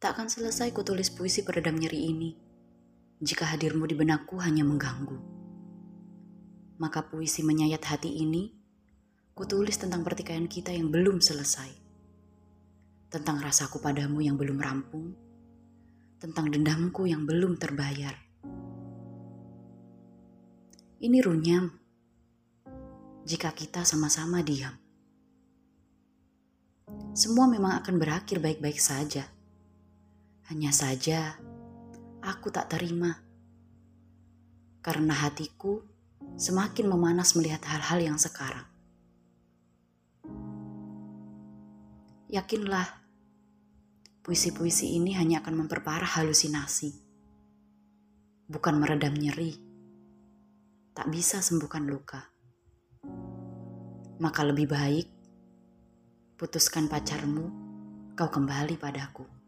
Tak akan selesai kutulis puisi peredam nyeri ini jika hadirmu di benakku hanya mengganggu. Maka puisi menyayat hati ini, kutulis tentang pertikaian kita yang belum selesai. Tentang rasaku padamu yang belum rampung, tentang dendamku yang belum terbayar. Ini runyam jika kita sama-sama diam. Semua memang akan berakhir baik-baik saja hanya saja, aku tak terima karena hatiku semakin memanas melihat hal-hal yang sekarang. Yakinlah, puisi-puisi ini hanya akan memperparah halusinasi, bukan meredam nyeri. Tak bisa sembuhkan luka. Maka lebih baik putuskan pacarmu, kau kembali padaku.